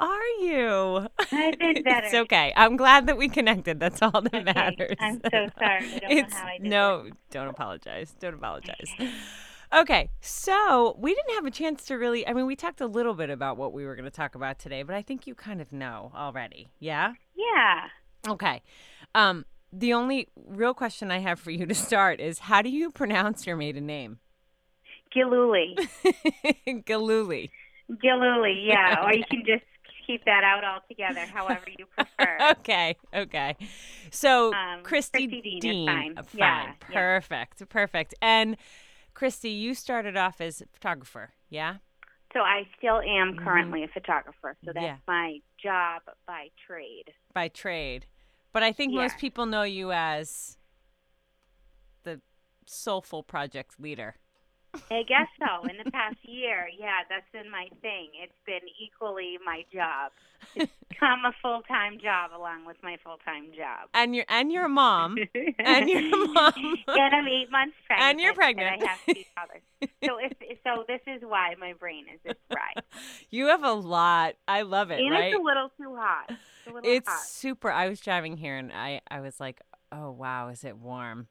are you? I've been better. It's okay. I'm glad that we connected. That's all that Okay, matters. I'm so sorry. I don't it's know how I did no, don't apologize. Don't apologize. Okay, so we didn't have a chance to really. I mean, we talked a little bit about what we were going to talk about today, but I think you kind of know already. Yeah. Yeah. Okay. Um, the only real question I have for you to start is, how do you pronounce your maiden name? Giluli. Galuli. Giluli, yeah. Or you can just keep that out altogether, however you prefer. okay, okay. So Um, Christy, Christy Dean Dean, fine. uh, Yeah, fine. yeah. perfect, perfect. And Christy, you started off as a photographer, yeah? So I still am currently a photographer. So that's Mm-hmm. Yeah. my job by trade. By trade, but I think most people know you as the soulful project leader. I guess so. In the past year, yeah, that's been my thing. It's been equally my job. It's become a full time job along with my full time job. And you're and you're a mom. And you're a mom. and I'm eight months pregnant. And you're pregnant. And I have two others. So if so, this is why my brain is this fried. you have a lot. I love it, and right? it's a little too hot. It's It's hot. super. I was driving here and I, I was like, oh, wow, is it warm?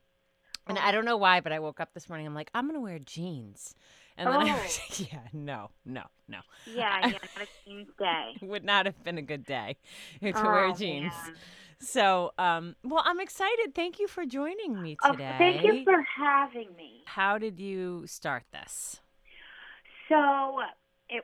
And Oh. I don't know why, but I woke up this morning. I'm like, I'm going to wear jeans. And then I Oh. was like, yeah, no, no, no. Yeah, yeah, not a jeans day. It would not have been a good day to Oh, wear jeans. man. So, um, well, I'm excited. Thank you for joining me Oh, today. thank you for having me. How did you start this? So it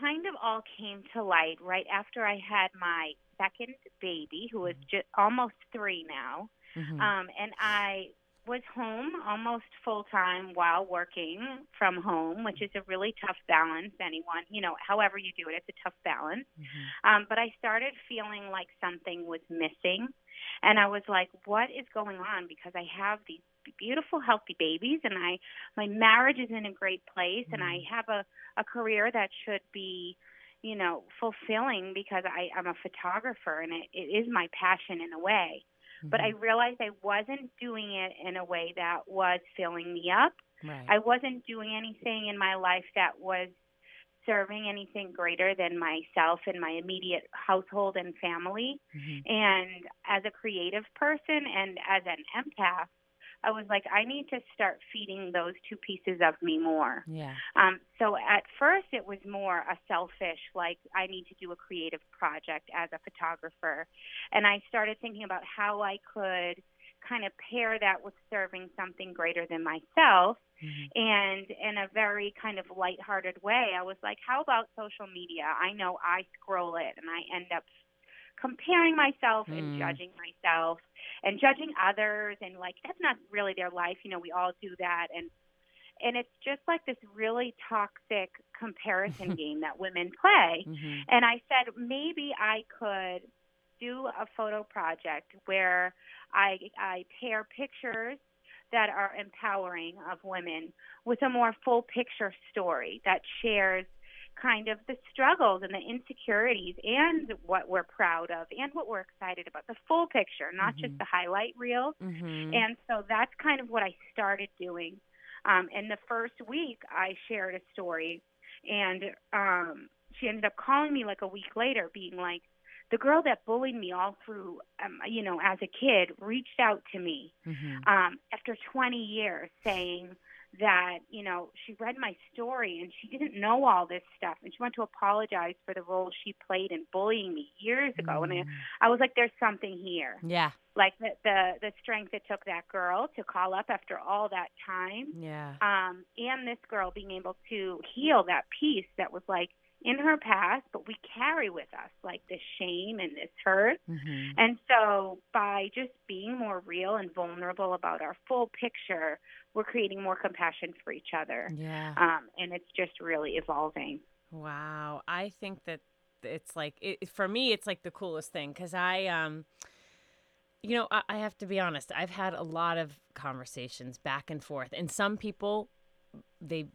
kind of all came to light right after I had my second baby, who is just almost three now. Mhm. Um, and I was home almost full time while working from home, which is a really tough balance. Anyone, you know, however you do it, it's a tough balance. Mhm. Um, but I started feeling like something was missing. And I was like, what is going on? Because I have these beautiful, healthy babies, and I my marriage is in a great place, and I have a, a career that should be, you know, fulfilling because I, I'm a photographer, and it, it is my passion in a way. But I realized I wasn't doing it in a way that was filling me up. right. I wasn't doing anything in my life that was serving anything greater than myself and my immediate household and family. Mhm. And as a creative person and as an empath, I was like, I need to start feeding those two pieces of me more. Yeah. Um, so at first, it was more a selfish, like, I need to do a creative project as a photographer. And I started thinking about how I could kind of pair that with serving something greater than myself. Mhm. And in a very kind of lighthearted way, I was like, how about social media? I know I scroll it and I end up comparing myself and Mm. judging myself and judging others and like that's not really their life you know we all do that and and it's just like this really toxic comparison game that women play Mhm. and I said maybe I could do a photo project where I I pair pictures that are empowering of women with a more full picture story that shares kind of the struggles and the insecurities and what we're proud of and what we're excited about the full picture not just Mhm. the highlight reel Mhm. and so that's kind of what I started doing. Um, and the first week, I shared a story, and um, she ended up calling me like a week later, being like, "The girl that bullied me all through, um, you know, as a kid, reached out to me Mhm. um, after 20 years, saying." That you know, she read my story and she didn't know all this stuff, and she wanted to apologize for the role she played in bullying me years ago. And I, I was like, "There's something here." Yeah. like the, the the strength it took that girl to call up after all that time Yeah. um and this girl being able to heal that piece that was like in her past but we carry with us like this shame and this hurt Mhm. and so by just being more real and vulnerable about our full picture we're creating more compassion for each other Yeah. um and it's just really evolving Wow, I think that it's like it, for me, it's like the coolest thing because I, um, you know, I, I have to be honest. I've had a lot of conversations back and forth, and some people they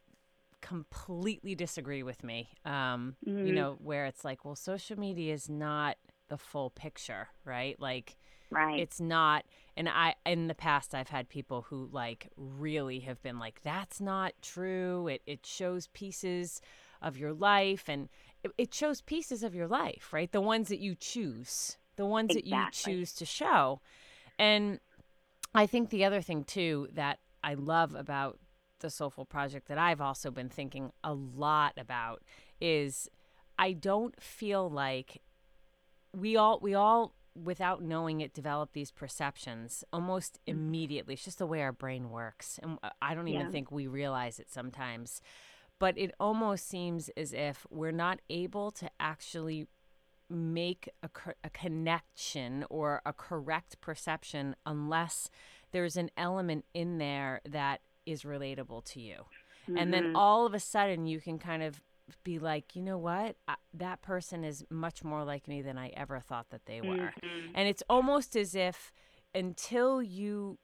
completely disagree with me. Um, You Mhm. know, where it's like, well, social media is not the full picture, right? Like right it's not and i in the past i've had people who like really have been like that's not true it it shows pieces of your life and it- it shows pieces of your life, right? The ones that you choose, the ones that you choose to show. And I think the other thing too that I love about the Soulful Project that I've also been thinking a lot about is I don't feel like we all we all without knowing it develop these perceptions almost mm. immediately. It's just the way our brain works. And I don't even Yeah. think we realize it sometimes. But it almost seems as if we're not able to actually make a, a connection or a correct perception unless there's an element in there that is relatable to you. And then Mhm. all of a sudden you can kind of be like, you know what? I, that person is much more like me than I ever thought that they were. Mhm. And it's almost as if until you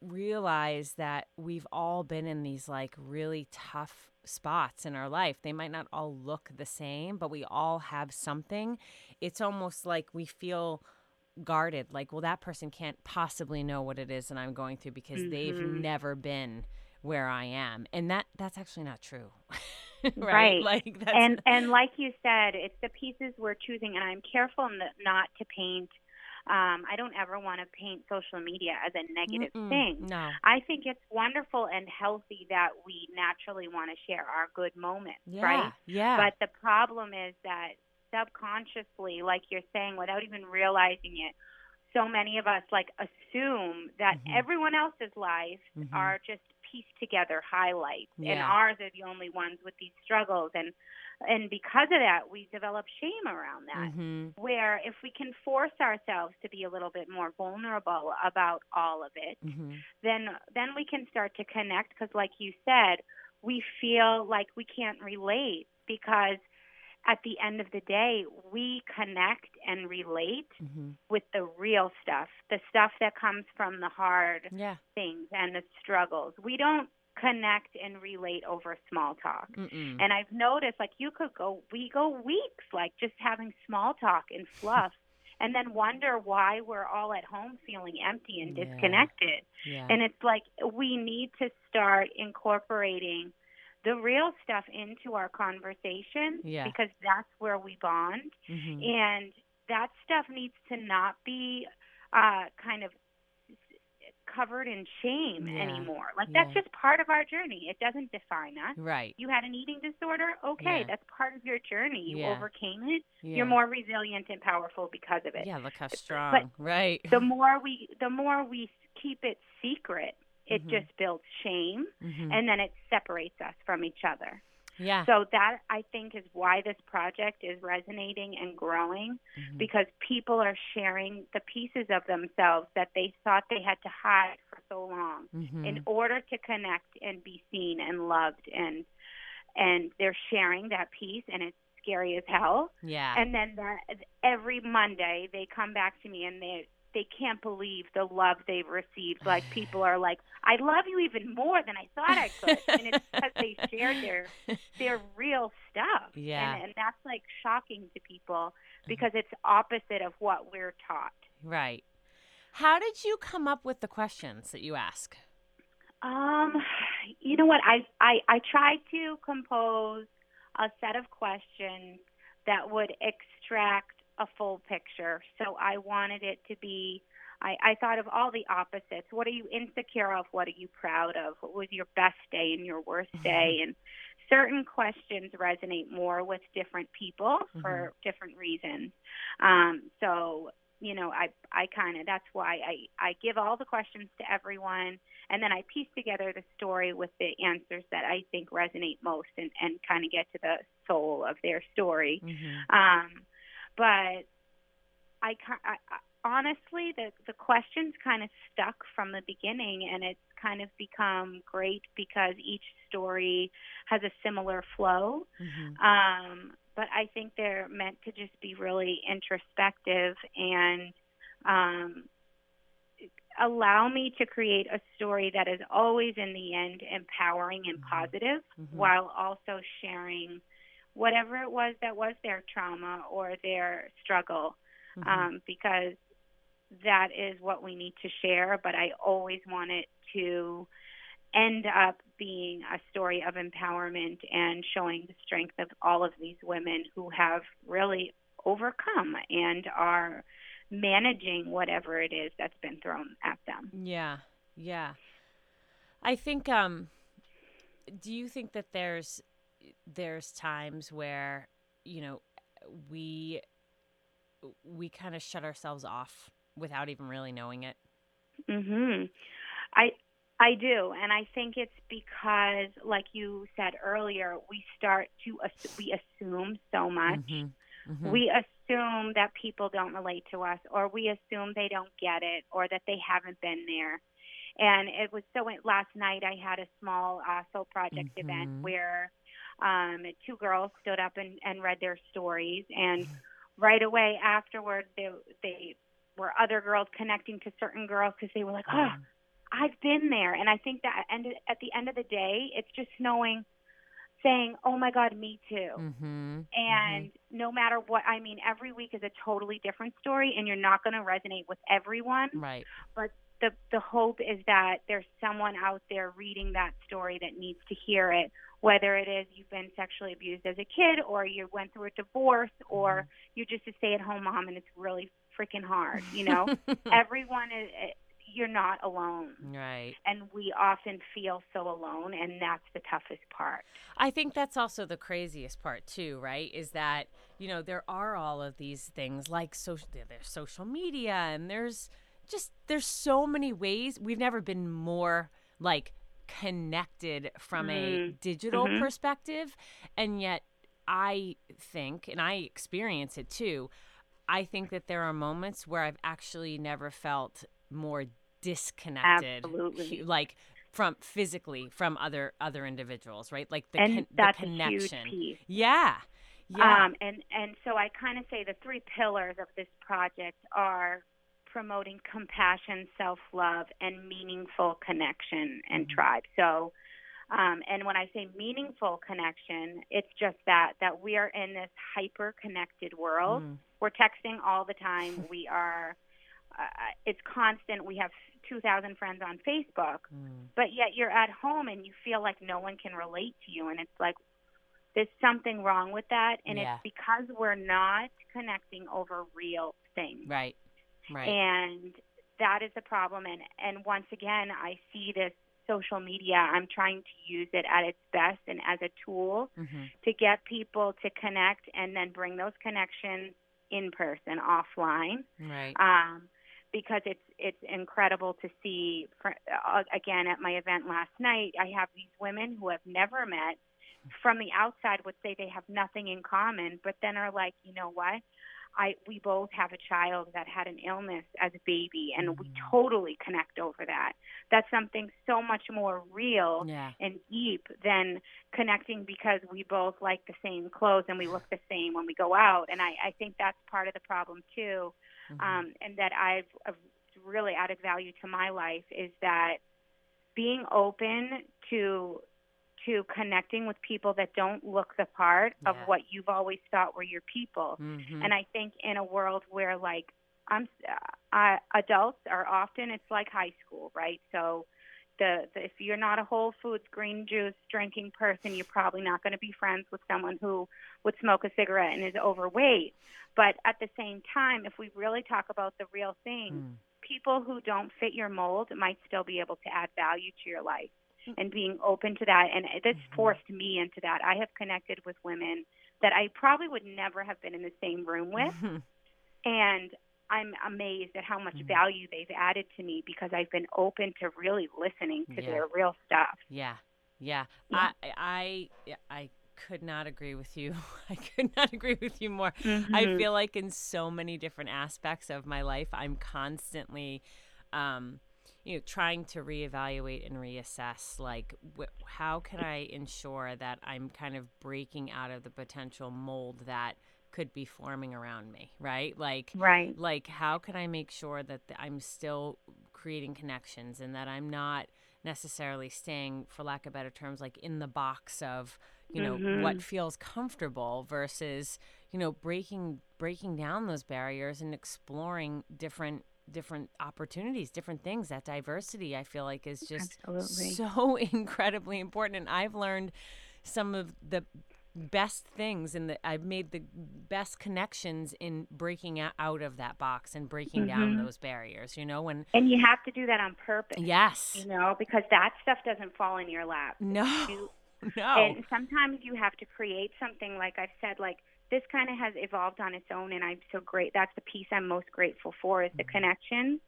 realize that we've all been in these like really tough spots in our life, they might not all look the same, but we all have something. It's almost like we feel guarded like well that person can't possibly know what it is that I'm going through because they've Mhm. never been where I am and that that's actually not true right? Right. like that's and and like you said, it's the pieces we're choosing, and I'm careful not to paint. Um, I don't ever want to paint social media as a negative Mm-mm. thing. no I think it's wonderful and healthy that we naturally want to share our good moments, yeah right? yeah But the problem is that subconsciously, like you're saying, without even realizing it, so many of us like assume that Mhm. everyone else's life Mhm. are just pieced together highlights, and ours are the only ones with these struggles, and and because of that, we develop shame around that. hmm Where if we can force ourselves to be a little bit more vulnerable about all of it, hmm then then we can start to connect because like you said we feel like we can't relate because at the end of the day we connect and relate hmm with the real stuff the stuff that comes from the hard yeah. things and the struggles. We don't connect and relate over small talk. Mm-mm. and i've noticed like you could go we go weeks like just having small talk and fluff and then wonder why we're all at home feeling empty and Yeah. disconnected. Yeah. And it's like we need to start incorporating the real stuff into our conversation Yeah. because that's where we bond. hmm And that stuff needs to not be uh, kind of covered in shame Yeah. anymore. Like that's just part of our journey. It doesn't define us. right You had an eating disorder? Okay, Yeah. that's part of your journey. You Yeah. overcame it. yeah. You're more resilient and powerful because of it yeah look how strong right the more we the more we keep it secret it Mhm. just builds shame Mhm. and then it separates us from each other yeah so that i think is why this project is resonating and growing Mhm. because people are sharing the pieces of themselves that they thought they had to hide for so long Mhm. in order to connect and be seen and loved and and they're sharing that piece and it's scary as hell yeah and then that every Monday they come back to me and they they can't believe the love they've received. Like people are like, "I love you even more than I thought I could," and it's because they shared their their real stuff. Yeah. and, and that's like shocking to people because it's opposite of what we're taught. right how did you come up with the questions that you ask Um, you know what? I I I tried to compose a set of questions that would extract a full picture. So I wanted it to be. I, I thought of all the opposites. What are you insecure of? What are you proud of? What was your best day and your worst day? And certain questions resonate more with different people for different reasons. Um, so you know, I I kind of that's why I I give all the questions to everyone, and then I piece together the story with the answers that I think resonate most, and and kind of get to the soul of their story. mm-hmm. Um, but I, I, honestly the the questions kind of stuck from the beginning, and it's kind of become great because each story has a similar flow. Mm-hmm. Um, but I think they're meant to just be really introspective and um, allow me to create a story that is always, in the end, empowering and Mhm. positive Mhm. while also sharing whatever it was that was their trauma or their struggle Mhm. um, because that is what we need to share. But I always want it to end up being a story of empowerment and showing the strength of all of these women who have really overcome and are managing whatever it is that's been thrown at them. Yeah. Yeah. I think um do you think that there's there's times where, you know, we we kind of shut ourselves off without even really knowing it? Mhm. I I do, and I think it's because, like you said earlier, we start to we assume so much. Mm-hmm. Mm-hmm. We assume that people don't relate to us, or we assume they don't get it, or that they haven't been there. And it was so. Last night, I had a small uh, soul project mm-hmm. event where um, two girls stood up and, and read their stories, and mm-hmm. right away afterwards, they they were other girls connecting to certain girls because they were like, oh I've been there, and I think that and at the end of the day, it's just knowing, saying, "Oh my God, me too." Mm-hmm. And mm-hmm. no matter what, I mean, every week is a totally different story, and you're not going to resonate with everyone. Right. But the the hope is that there's someone out there reading that story that needs to hear it, whether it is you've been sexually abused as a kid, or you went through a divorce, or mm-hmm. you're just a stay-at-home mom and it's really freaking hard. You know, everyone is you're not alone. Right. And we often feel so alone, and that's the toughest part. I think that's also the craziest part, too, right? Is that, you know, there are all of these things like social, there's social media, and there's just, there's so many ways. We've never been more like connected from mm. a digital mm-hmm. perspective. And yet, I think, and I experience it too. I think that there are moments where I've actually never felt more disconnected Absolutely. like from physically from other other individuals right like the, and con- that's the connection a huge piece. yeah yeah um, and and so i kind of say the three pillars of this project are promoting compassion self-love and meaningful connection and mm-hmm. tribe so um, and when I say meaningful connection, it's just that that we are in this hyper connected world. Mm. We're texting all the time. we are uh, it's constant. We have 2,000 friends on Facebook, mm. but yet you're at home and you feel like no one can relate to you. And it's like, there's something wrong with that. And yeah. it's because we're not connecting over real things. Right. Right. And that is a problem. And, and once again, I see this social media. I'm trying to use it at its best and as a tool mm-hmm. to get people to connect and then bring those connections in person, offline. Right. Um, because it's it's incredible to see. For, uh, again, at my event last night, I have these women who have never met. From the outside, would say they have nothing in common, but then are like, you know what? I we both have a child that had an illness as a baby, and we totally connect over that. That's something so much more real yeah. and deep than connecting because we both like the same clothes and we look the same when we go out. And I, I think that's part of the problem too mm-hmm. um, and that I've, I've really added value to my life is that being open to to connecting with people that don't look the part yeah. of what you've always thought were your people. Mm-hmm. And I think in a world where like I'm uh, adults are often it's like high school, right? So the, the if you're not a Whole Foods green juice drinking person, you're probably not going to be friends with someone who would smoke a cigarette and is overweight. But at the same time, if we really talk about the real thing, mm. people who don't fit your mold might still be able to add value to your life. Mm. And being open to that, and this mm-hmm. forced me into that. I have connected with women that I probably would never have been in the same room with, mm-hmm. and I'm amazed at how much mm-hmm. value they've added to me because I've been open to really listening to yeah. their real stuff. Yeah. Yeah. yeah. I I I could not agree with you. I could not agree with you more. Mm-hmm. I feel like in so many different aspects of my life I'm constantly um you know trying to reevaluate and reassess like wh- how can I ensure that I'm kind of breaking out of the potential mold that could be forming around me, right? Like, right. Like, how can I make sure that I'm still creating connections and that I'm not necessarily staying, for lack of better terms, like in the box of you know mm-hmm. what feels comfortable versus you know breaking breaking down those barriers and exploring different different opportunities, different things. That diversity, I feel like, is just Absolutely. so incredibly important. And I've learned some of the best things and the I've made the best connections in breaking out of that box and breaking down Mhm. those barriers, you know, when And you have to do that on purpose. yes. You know, because that stuff doesn't fall in your lap. No. You- No. And sometimes you have to create something like I've said, like this kind of has evolved on its own, and I'm so great. That's the piece I'm most grateful for is the Mm-hmm. connection.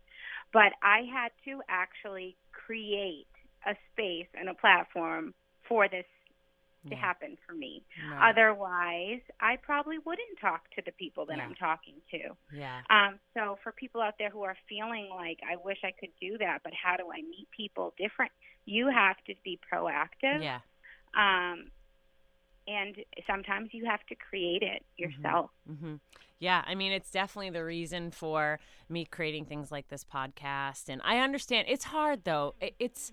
But I had to actually create a space and a platform for this to Yeah. happen for me. Right. Otherwise, I probably wouldn't talk to the people that Yeah. I'm talking to. yeah. Um, so for people out there who are feeling like I wish I could do that, but how do I meet people different? You have to be proactive. Yeah. Um, and sometimes you have to create it yourself. hmm Yeah, I mean, it's definitely the reason for me creating things like this podcast. And I understand it's hard though. It's,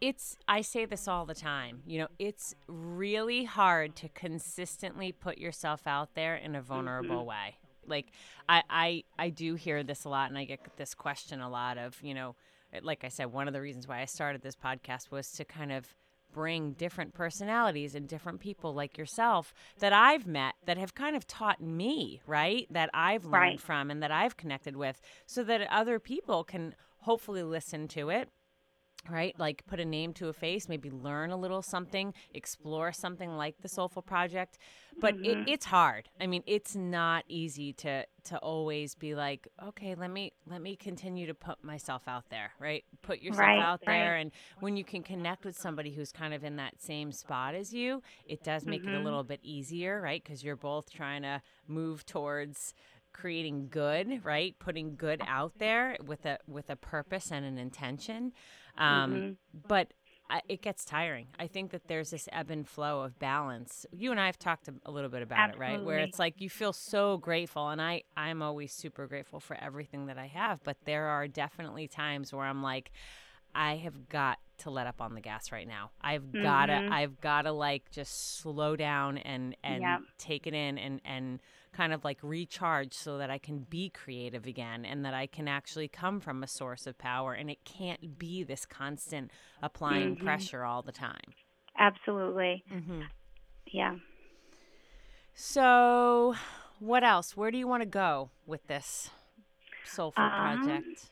it's. I say this all the time. You know, it's really hard to consistently put yourself out there in a vulnerable way. Like, I, I, I do hear this a lot, and I get this question a lot of, you know, like I said, one of the reasons why I started this podcast was to kind of bring different personalities and different people like yourself that I've met that have kind of taught me, right? That I've learned Right. from and that I've connected with so that other people can hopefully listen to it. Right, like put a name to a face, maybe learn a little something, explore something like the Soulful Project. But it, mm-hmm. it's hard. I mean, it's not easy to to always be like, okay, let me let me continue to put myself out there. Right, put yourself Right, out there, right. and when you can connect with somebody who's kind of in that same spot as you, it does make it a mm-hmm. little bit easier, right? Because you're both trying to move towards creating good, right? Putting good out there with a with a purpose and an intention. Um, But I, it gets tiring. I think that there's this ebb and flow of balance. You and I have talked a, little bit about it, right? Where it's like you feel so grateful, and I I'm always super grateful for everything that I have. But there are definitely times where I'm like, I have got to let up on the gas right now. I've gotta Mhm. I've gotta like just slow down and and Yep. take it in and and kind of like recharge so that I can be creative again and that I can actually come from a source of power and it can't be this constant applying Mhm. pressure all the time. Absolutely. Mm-hmm. Yeah. So, what else? Where do you want to go with this soulful Um, project?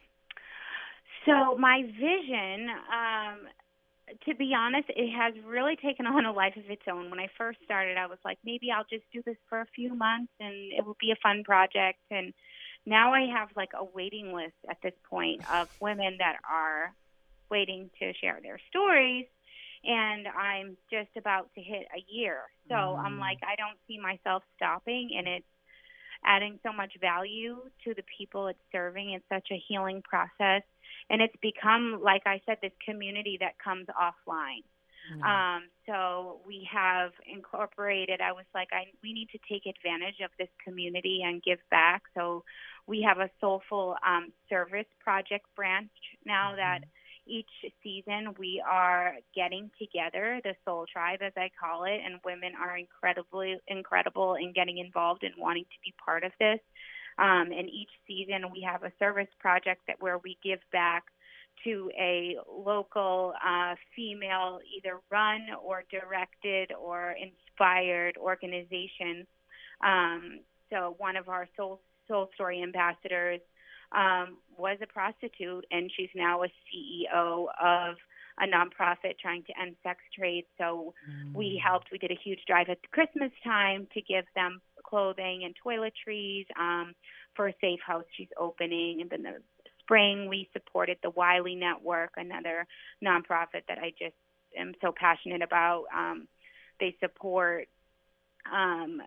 So my vision, um, to be honest, it has really taken on a life of its own. When I first started, I was like, maybe I'll just do this for a few months and it will be a fun project. And now I have like a waiting list at this point of women that are waiting to share their stories. And I'm just about to hit a year. So I'm Mm. like, I don't see myself stopping. And it's adding so much value to the people it's serving. It's such a healing process. And it's become, like I said, this community that comes offline. Yeah. Um, so we have incorporated. I was like, I we need to take advantage of this community and give back. So we have a soulful um, service project branch now that each season we are getting together, the Soul Tribe, as I call it, and women are incredibly incredible in getting involved and wanting to be part of this. Um, and each season we have a service project that where we give back to a local uh, female, either run or directed or inspired organization. Um, so one of our soul soul story ambassadors um, was a prostitute, and she's now a CEO of a nonprofit trying to end sex trade. So we helped. We did a huge drive at Christmas time to give them clothing and toiletries um, for a safe house she's opening, and then the spring we supported the Wiley Network, another nonprofit that I just am so passionate about. Um, they support um,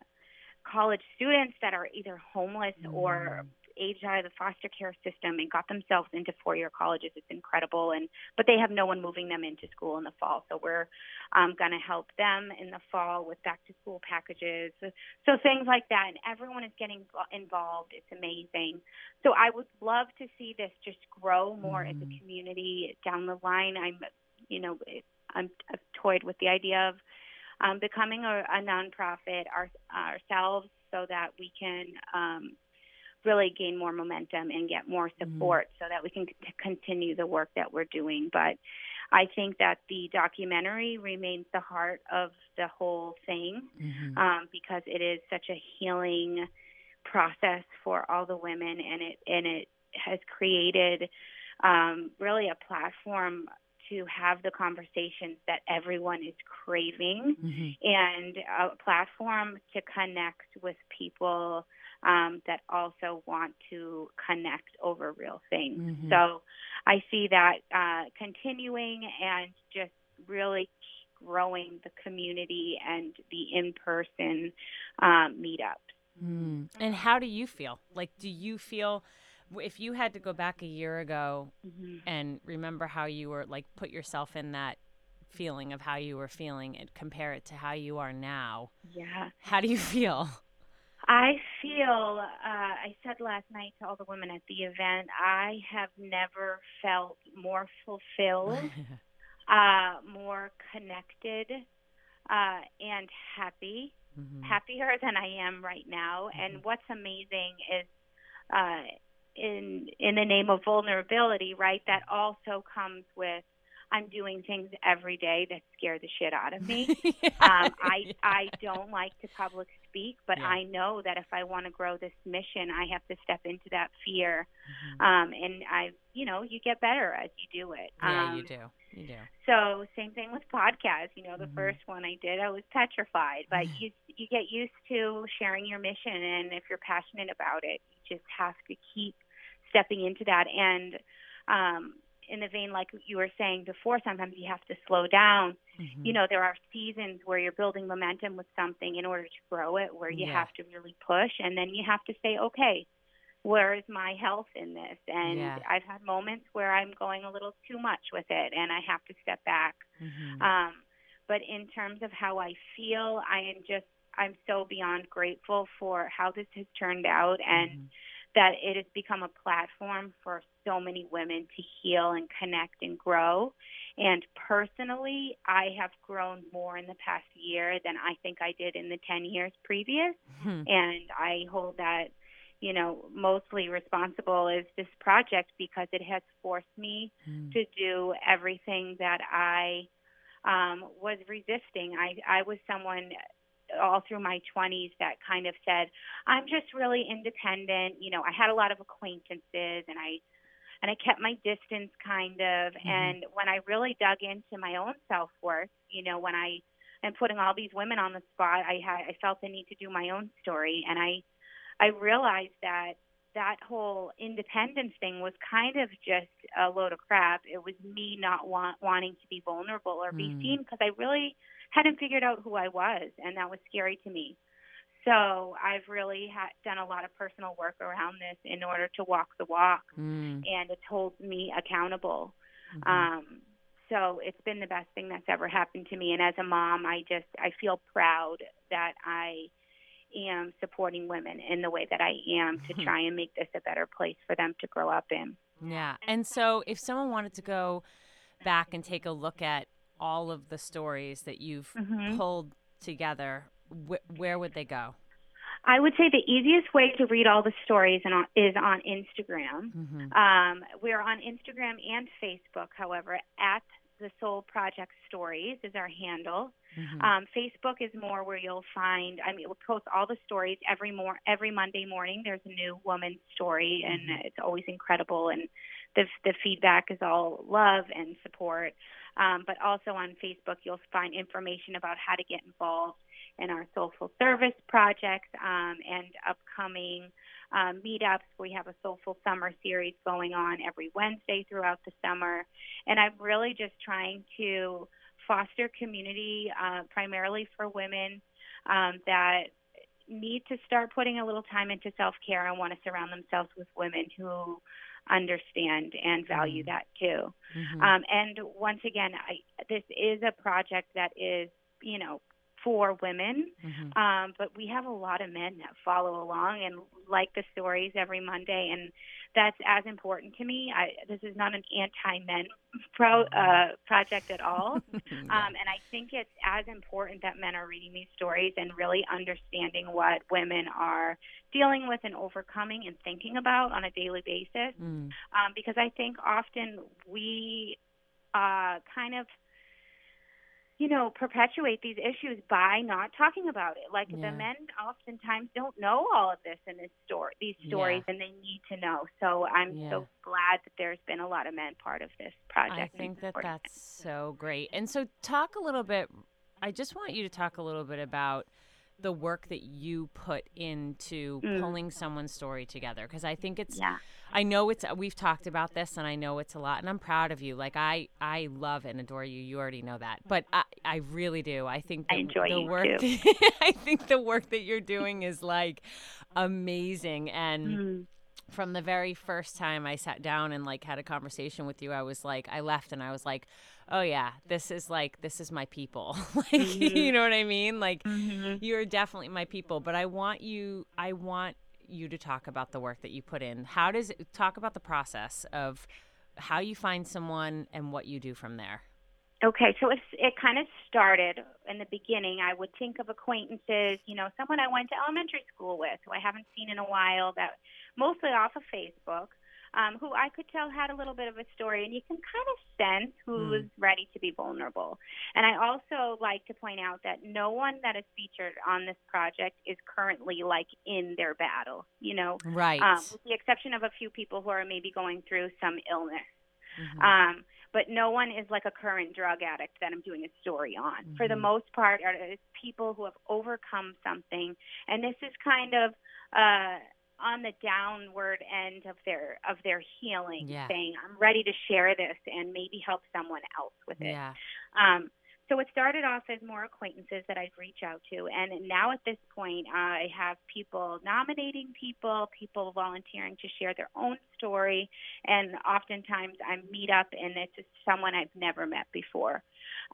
college students that are either homeless or aged out of the foster care system and got themselves into four-year colleges. It's incredible, and but they have no one moving them into school in the fall. So we're um, going to help them in the fall with back-to-school packages, so, so things like that. And everyone is getting involved. It's amazing. So I would love to see this just grow more as a community down the line. I'm, you know, I'm I've toyed with the idea of um, becoming a, a nonprofit our, ourselves so that we can um, really gain more momentum and get more Mm-hmm. support so that we can c- continue the work that we're doing. But I think that the documentary remains the heart of the whole thing Mhm. um, because it is such a healing process for all the women, and it and it has created um, really a platform to have the conversations that everyone is craving Mhm. and a platform to connect with people um, that also want to connect over real things. Mhm. So I see that uh, continuing and just really growing the community and the in person um, meetups. Mm. And how do you feel? Like, do you feel if you had to go back a year ago Mm-hmm. and remember how you were, like, put yourself in that feeling of how you were feeling and compare it to how you are now, Yeah. how do you feel? I feel, uh, I said last night to all the women at the event, I have never felt more fulfilled, uh, more connected, uh, and happy, Mhm. happier than I am right now. And what's amazing is, uh, in in the name of vulnerability, right? That also comes with I'm doing things every day that scare the shit out of me. um, I I don't like to public speak, but Yeah. I know that if I want to grow this mission, I have to step into that fear. Mhm. Um, and I, you know, you get better as you do it. yeah, um, you do. You do. So same thing with podcasts. You know, the Mhm. first one I did, I was petrified, but you you get used to sharing your mission, and if you're passionate about it, you just have to keep stepping into that. And um, in the vein like you were saying before, sometimes you have to slow down Mhm. you know there are seasons where you're building momentum with something in order to grow it where you Yeah. have to really push and then you have to say okay where is my health in this and Yeah. i've had moments where i'm going a little too much with it and i have to step back Mhm. um but in terms of how i feel i am just i'm so beyond grateful for how this has turned out and Mhm. that it has become a platform for so many women to heal and connect and grow. And personally, I have grown more in the past year than I think I did in the 10 years previous. Mhm. And I hold that, you know, mostly responsible is this project because it has forced me Mhm. to do everything that I um, was resisting. I, I was someone all through my 20s that kind of said, I'm just really independent. You know, I had a lot of acquaintances and I and I kept my distance kind of Mhm. and when I really dug into my own self-worth, you know, when I am putting all these women on the spot, I had I felt the need to do my own story and I I realized that that whole independence thing was kind of just a load of crap. It was me not want, wanting to be vulnerable or be Mm. seen because I really hadn't figured out who I was, and that was scary to me. So I've really ha- done a lot of personal work around this in order to walk the walk, Mm. and it's holds me accountable. Mhm. Um, so it's been the best thing that's ever happened to me. And as a mom, I just I feel proud that I am supporting women in the way that I am to try and make this a better place for them to grow up in. Yeah. And so if someone wanted to go back and take a look at all of the stories that you've Mhm. pulled together, wh- where would they go? I would say the easiest way to read all the stories and on- is on Instagram. Mhm. Um, we're on Instagram and Facebook, however, at the Soul Project Stories is our handle. Mhm. Um, Facebook is more where you'll find. I mean, we'll post all the stories every more every Monday morning. There's a new woman's story, and Mhm. it's always incredible. And the the feedback is all love and support. Um, but also on Facebook, you'll find information about how to get involved in our soulful service projects um, and upcoming um, meetups. We have a soulful summer series going on every Wednesday throughout the summer, and I'm really just trying to foster community uh, primarily for women um, that need to start putting a little time into self care and want to surround themselves with women who understand and value Mhm. that too. Mhm. Um, and once again, I, this is a project that is, you know, for women, mm-hmm. um, but we have a lot of men that follow along and like the stories every Monday, and that's as important to me. I, this is not an anti-men pro, uh, project at all, um, and I think it's as important that men are reading these stories and really understanding what women are dealing with and overcoming and thinking about on a daily basis, mm. um, because I think often we uh, kind of you know, perpetuate these issues by not talking about it. Like yeah. the men oftentimes don't know all of this in this story, these stories, yeah. and they need to know. So I'm yeah. so glad that there's been a lot of men part of this project. I think that that's so great. And so, talk a little bit. I just want you to talk a little bit about the work that you put into mm. pulling someone's story together because I think it's yeah. I know it's we've talked about this and I know it's a lot and I'm proud of you. Like I I love and adore you. You already know that. But I, I really do. I think the, I enjoy the work I think the work that you're doing is like amazing and mm from the very first time I sat down and like had a conversation with you, I was like, I left and I was like, oh yeah, this is like, this is my people. like, mm-hmm. you know what I mean? Like, mm-hmm. you're definitely my people. But I want you, I want you to talk about the work that you put in. How does it talk about the process of how you find someone and what you do from there? Okay, so it's, it kind of started in the beginning. I would think of acquaintances, you know, someone I went to elementary school with who I haven't seen in a while that mostly off of Facebook, um, who I could tell had a little bit of a story, and you can kind of sense who's mm. ready to be vulnerable. And I also like to point out that no one that is featured on this project is currently like in their battle, you know, right? Um, with the exception of a few people who are maybe going through some illness. Mm-hmm. Um, but no one is like a current drug addict that I'm doing a story on. Mm-hmm. For the mm-hmm. most part, are it's people who have overcome something, and this is kind of uh, on the downward end of their of their healing, yeah. saying, "I'm ready to share this and maybe help someone else with it." Yeah. Um, so it started off as more acquaintances that I'd reach out to, and now at this point, I have people nominating people, people volunteering to share their own story, and oftentimes I meet up and it's someone I've never met before.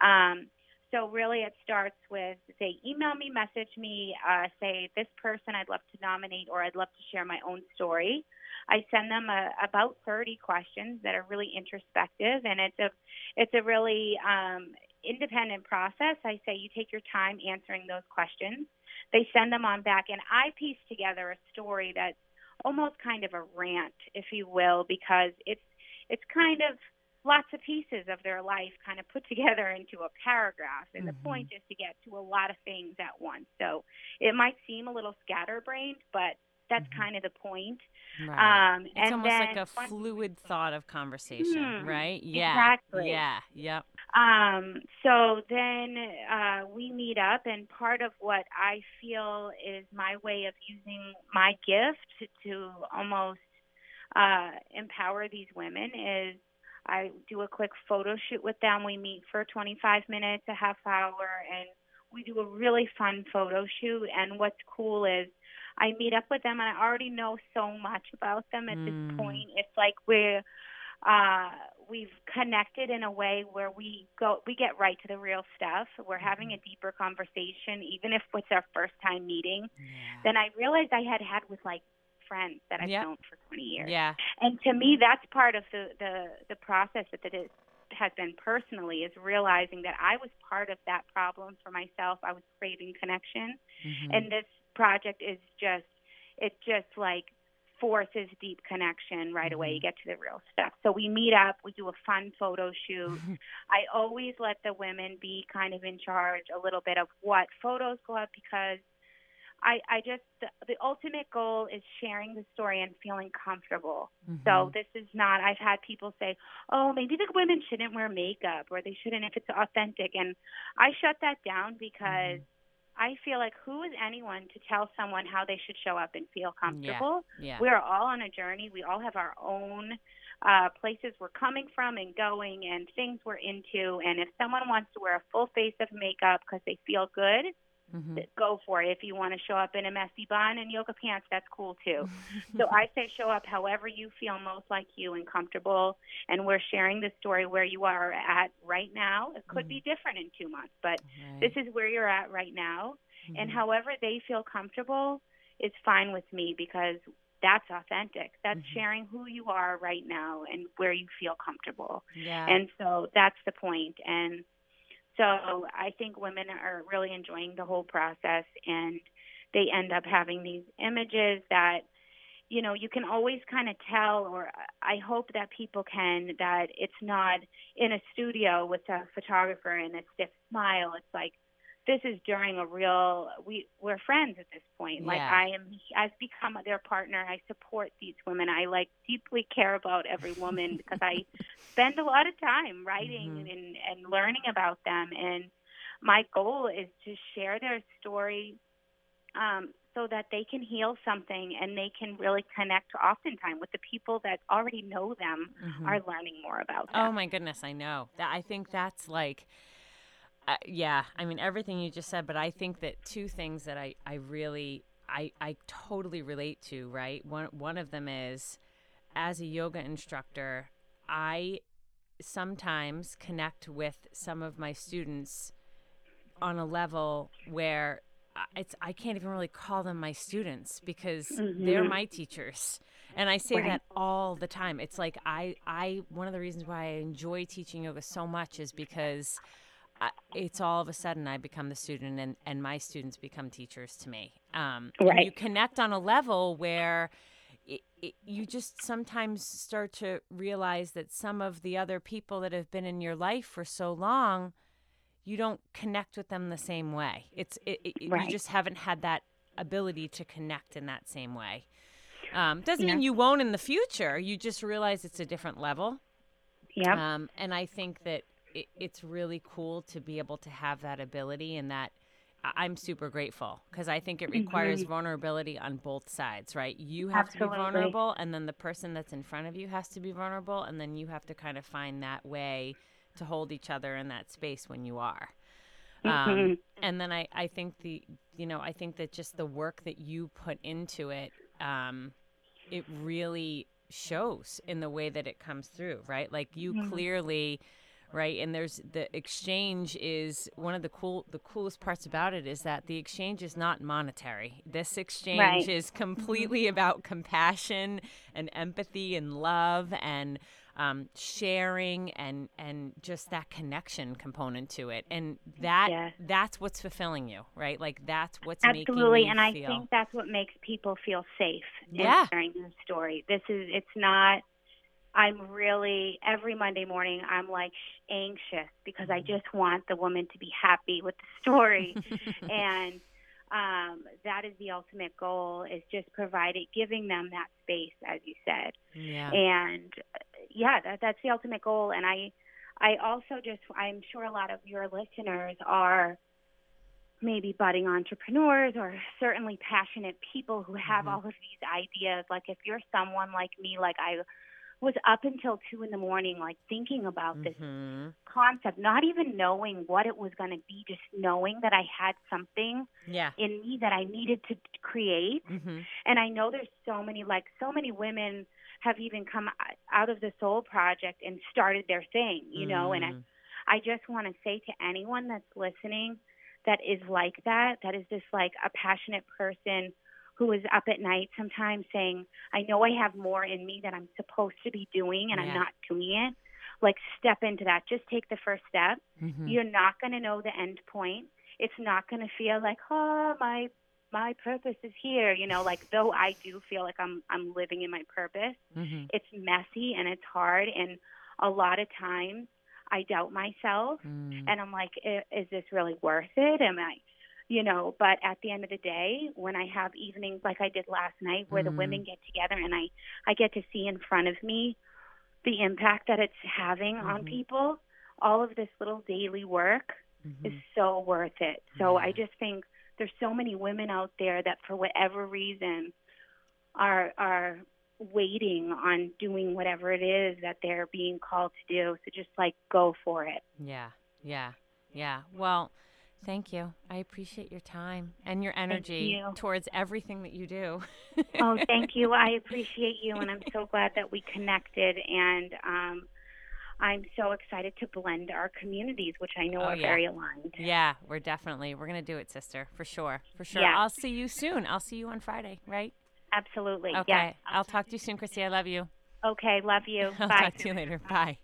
Um, so really, it starts with they email me, message me, uh, say this person I'd love to nominate or I'd love to share my own story. I send them a, about 30 questions that are really introspective, and it's a it's a really um, independent process. I say you take your time answering those questions. They send them on back, and I piece together a story that's almost kind of a rant, if you will, because it's it's kind of lots of pieces of their life kind of put together into a paragraph. And mm-hmm. the point is to get to a lot of things at once. So it might seem a little scatterbrained, but that's mm-hmm. kind of the point. Right. Um, it's almost like a fluid thought of conversation, mm, right? Yeah. Exactly. Yeah. Yep. Um, so then uh, we meet up, and part of what I feel is my way of using my gift to almost uh, empower these women is I do a quick photo shoot with them. We meet for 25 minutes, a half hour, and we do a really fun photo shoot. And what's cool is I meet up with them, and I already know so much about them at mm. this point. It's like we're uh, we've connected in a way where we go we get right to the real stuff. We're having a mm-hmm. deeper conversation, even if it's our first time meeting. Yeah. Then I realized I had had with like friends that I've yep. known for 20 years. Yeah. And to me, that's part of the the the process that it has been personally is realizing that I was part of that problem for myself. I was craving connection, mm-hmm. and this project is just it just like forces deep connection right away. You mm-hmm. get to the real stuff. So we meet up, we do a fun photo shoot. I always let the women be kind of in charge a little bit of what photos go up because I, I just the, the ultimate goal is sharing the story and feeling comfortable. Mm-hmm. So this is not. I've had people say, "Oh, maybe the women shouldn't wear makeup, or they shouldn't if it's authentic," and I shut that down because. Mm-hmm. I feel like who is anyone to tell someone how they should show up and feel comfortable? Yeah, yeah. We're all on a journey. We all have our own uh, places we're coming from and going and things we're into. And if someone wants to wear a full face of makeup because they feel good, Mm-hmm. go for it. If you want to show up in a messy bun and yoga pants, that's cool too. so I say show up however you feel most like you and comfortable. And we're sharing the story where you are at right now. It could be different in two months, but Mm-hmm. Right. this is where you're at right now. And Mhm. however they feel comfortable is fine with me because that's authentic. That's Mhm. sharing who you are right now and where you feel comfortable. yeah. And so that's the point. And so I think women are really enjoying the whole process and they end up having these images that you know you can always kind of tell or I hope that people can that it's not in a studio with a photographer and a stiff smile. It's like this is during a real we we're friends at this point like I am I've become their partner I support these women I like deeply care about every woman because I spend a lot of time writing Mhm. and and learning about them and my goal is to share their story um, so that they can heal something and they can really connect oftentimes with the people that already know them Mhm. are learning more about them. Oh my goodness, I know. That I think that's like uh, yeah, I mean everything you just said, but I think that two things that I I really I I totally relate to, right? One one of them is as a yoga instructor, I sometimes connect with some of my students on a level where I- it's I can't even really call them my students because they're Mhm. my teachers. And I say Right. that all the time. It's like I I one of the reasons why I enjoy teaching yoga so much is because I, it's all of a sudden I become the student and, and my students become teachers to me. Um, Right. you connect on a level where it, it, you just sometimes start to realize that some of the other people that have been in your life for so long, you don't connect with them the same way. It's it, Right. you just haven't had that ability to connect in that same way. Um, doesn't Yeah. mean you won't in the future. You just realize it's a different level. Yep. Um, and I think that it, it's really cool to be able to have that ability and that I'm super grateful because I think it requires Mhm. vulnerability on both sides, right? You have to be vulnerable, and then the person that's in front of you has to be vulnerable, and then you have to kind of find that way to hold each other in that space when you are. Um, Mhm. and then I, I think the you know I think that just the work that you put into it, um, it really shows in the way that it comes through, right? Like you Mhm. clearly, right? And there's the exchange is one of the cool the coolest parts about it is that the exchange is not monetary. This exchange Right. is completely about compassion and empathy and love and um, sharing and and just that connection component to it and that Yes. that's what's fulfilling you right like that's what's Absolutely, and I feel think that's what makes people feel safe Yeah. in sharing their story. This is it's not. I'm really every Monday morning. I'm like anxious because I just want the woman to be happy with the story, and um, that is the ultimate goal. Is just providing, giving them that space, as you said. Yeah. And yeah that, that's the ultimate goal. And i i also just i'm sure a lot of your listeners are maybe budding entrepreneurs or certainly passionate people who have Mhm. all of these ideas. Like if you're someone like me like i was up until two in the morning like thinking about this Mhm. concept not even knowing what it was going to be just knowing that i had something yeah in me that i needed to create hmm and I know there's so many, like so many women have even come out of the Soul Project and started their thing, you know. And I, Mm. I just want to say to anyone that's listening that is like that, that is just like a passionate person who is up at night sometimes saying, I know I have more in me that I'm supposed to be doing and Yeah. I'm not doing it. Like, step into that. Just take the first step. Mhm. You're not going to know the end point. It's not going to feel like, oh, my my purpose is here. You know, like though I do feel like I'm I'm living in my purpose. Mhm. It's messy and it's hard, and a lot of times I doubt myself, Mm. and I'm like, "I- is this really worth it? Am I, you know? But at the end of the day, when I have evenings like I did last night, where Mhm. the women get together and I I get to see in front of me the impact that it's having on Mhm. people, all of this little daily work Mhm. is so worth it. So. I just think there's so many women out there that for whatever reason are are waiting on doing whatever it is that they're being called to do. So just like go for it. Yeah, yeah, yeah. Well, Thank you. I appreciate your time and your energy you. towards everything that you do. oh, thank you. I appreciate you, and I'm so glad that we connected. And um, I'm so excited to blend our communities, which I know Oh, are yeah. very aligned. yeah, we're definitely we're gonna do it, sister, for sure, for sure. Yeah. I'll see you soon. I'll see you on Friday, right? Absolutely. Okay. Yes. I'll talk to you soon, Christy. I love you. Okay. Love you. I'll Bye. talk to you later. Bye.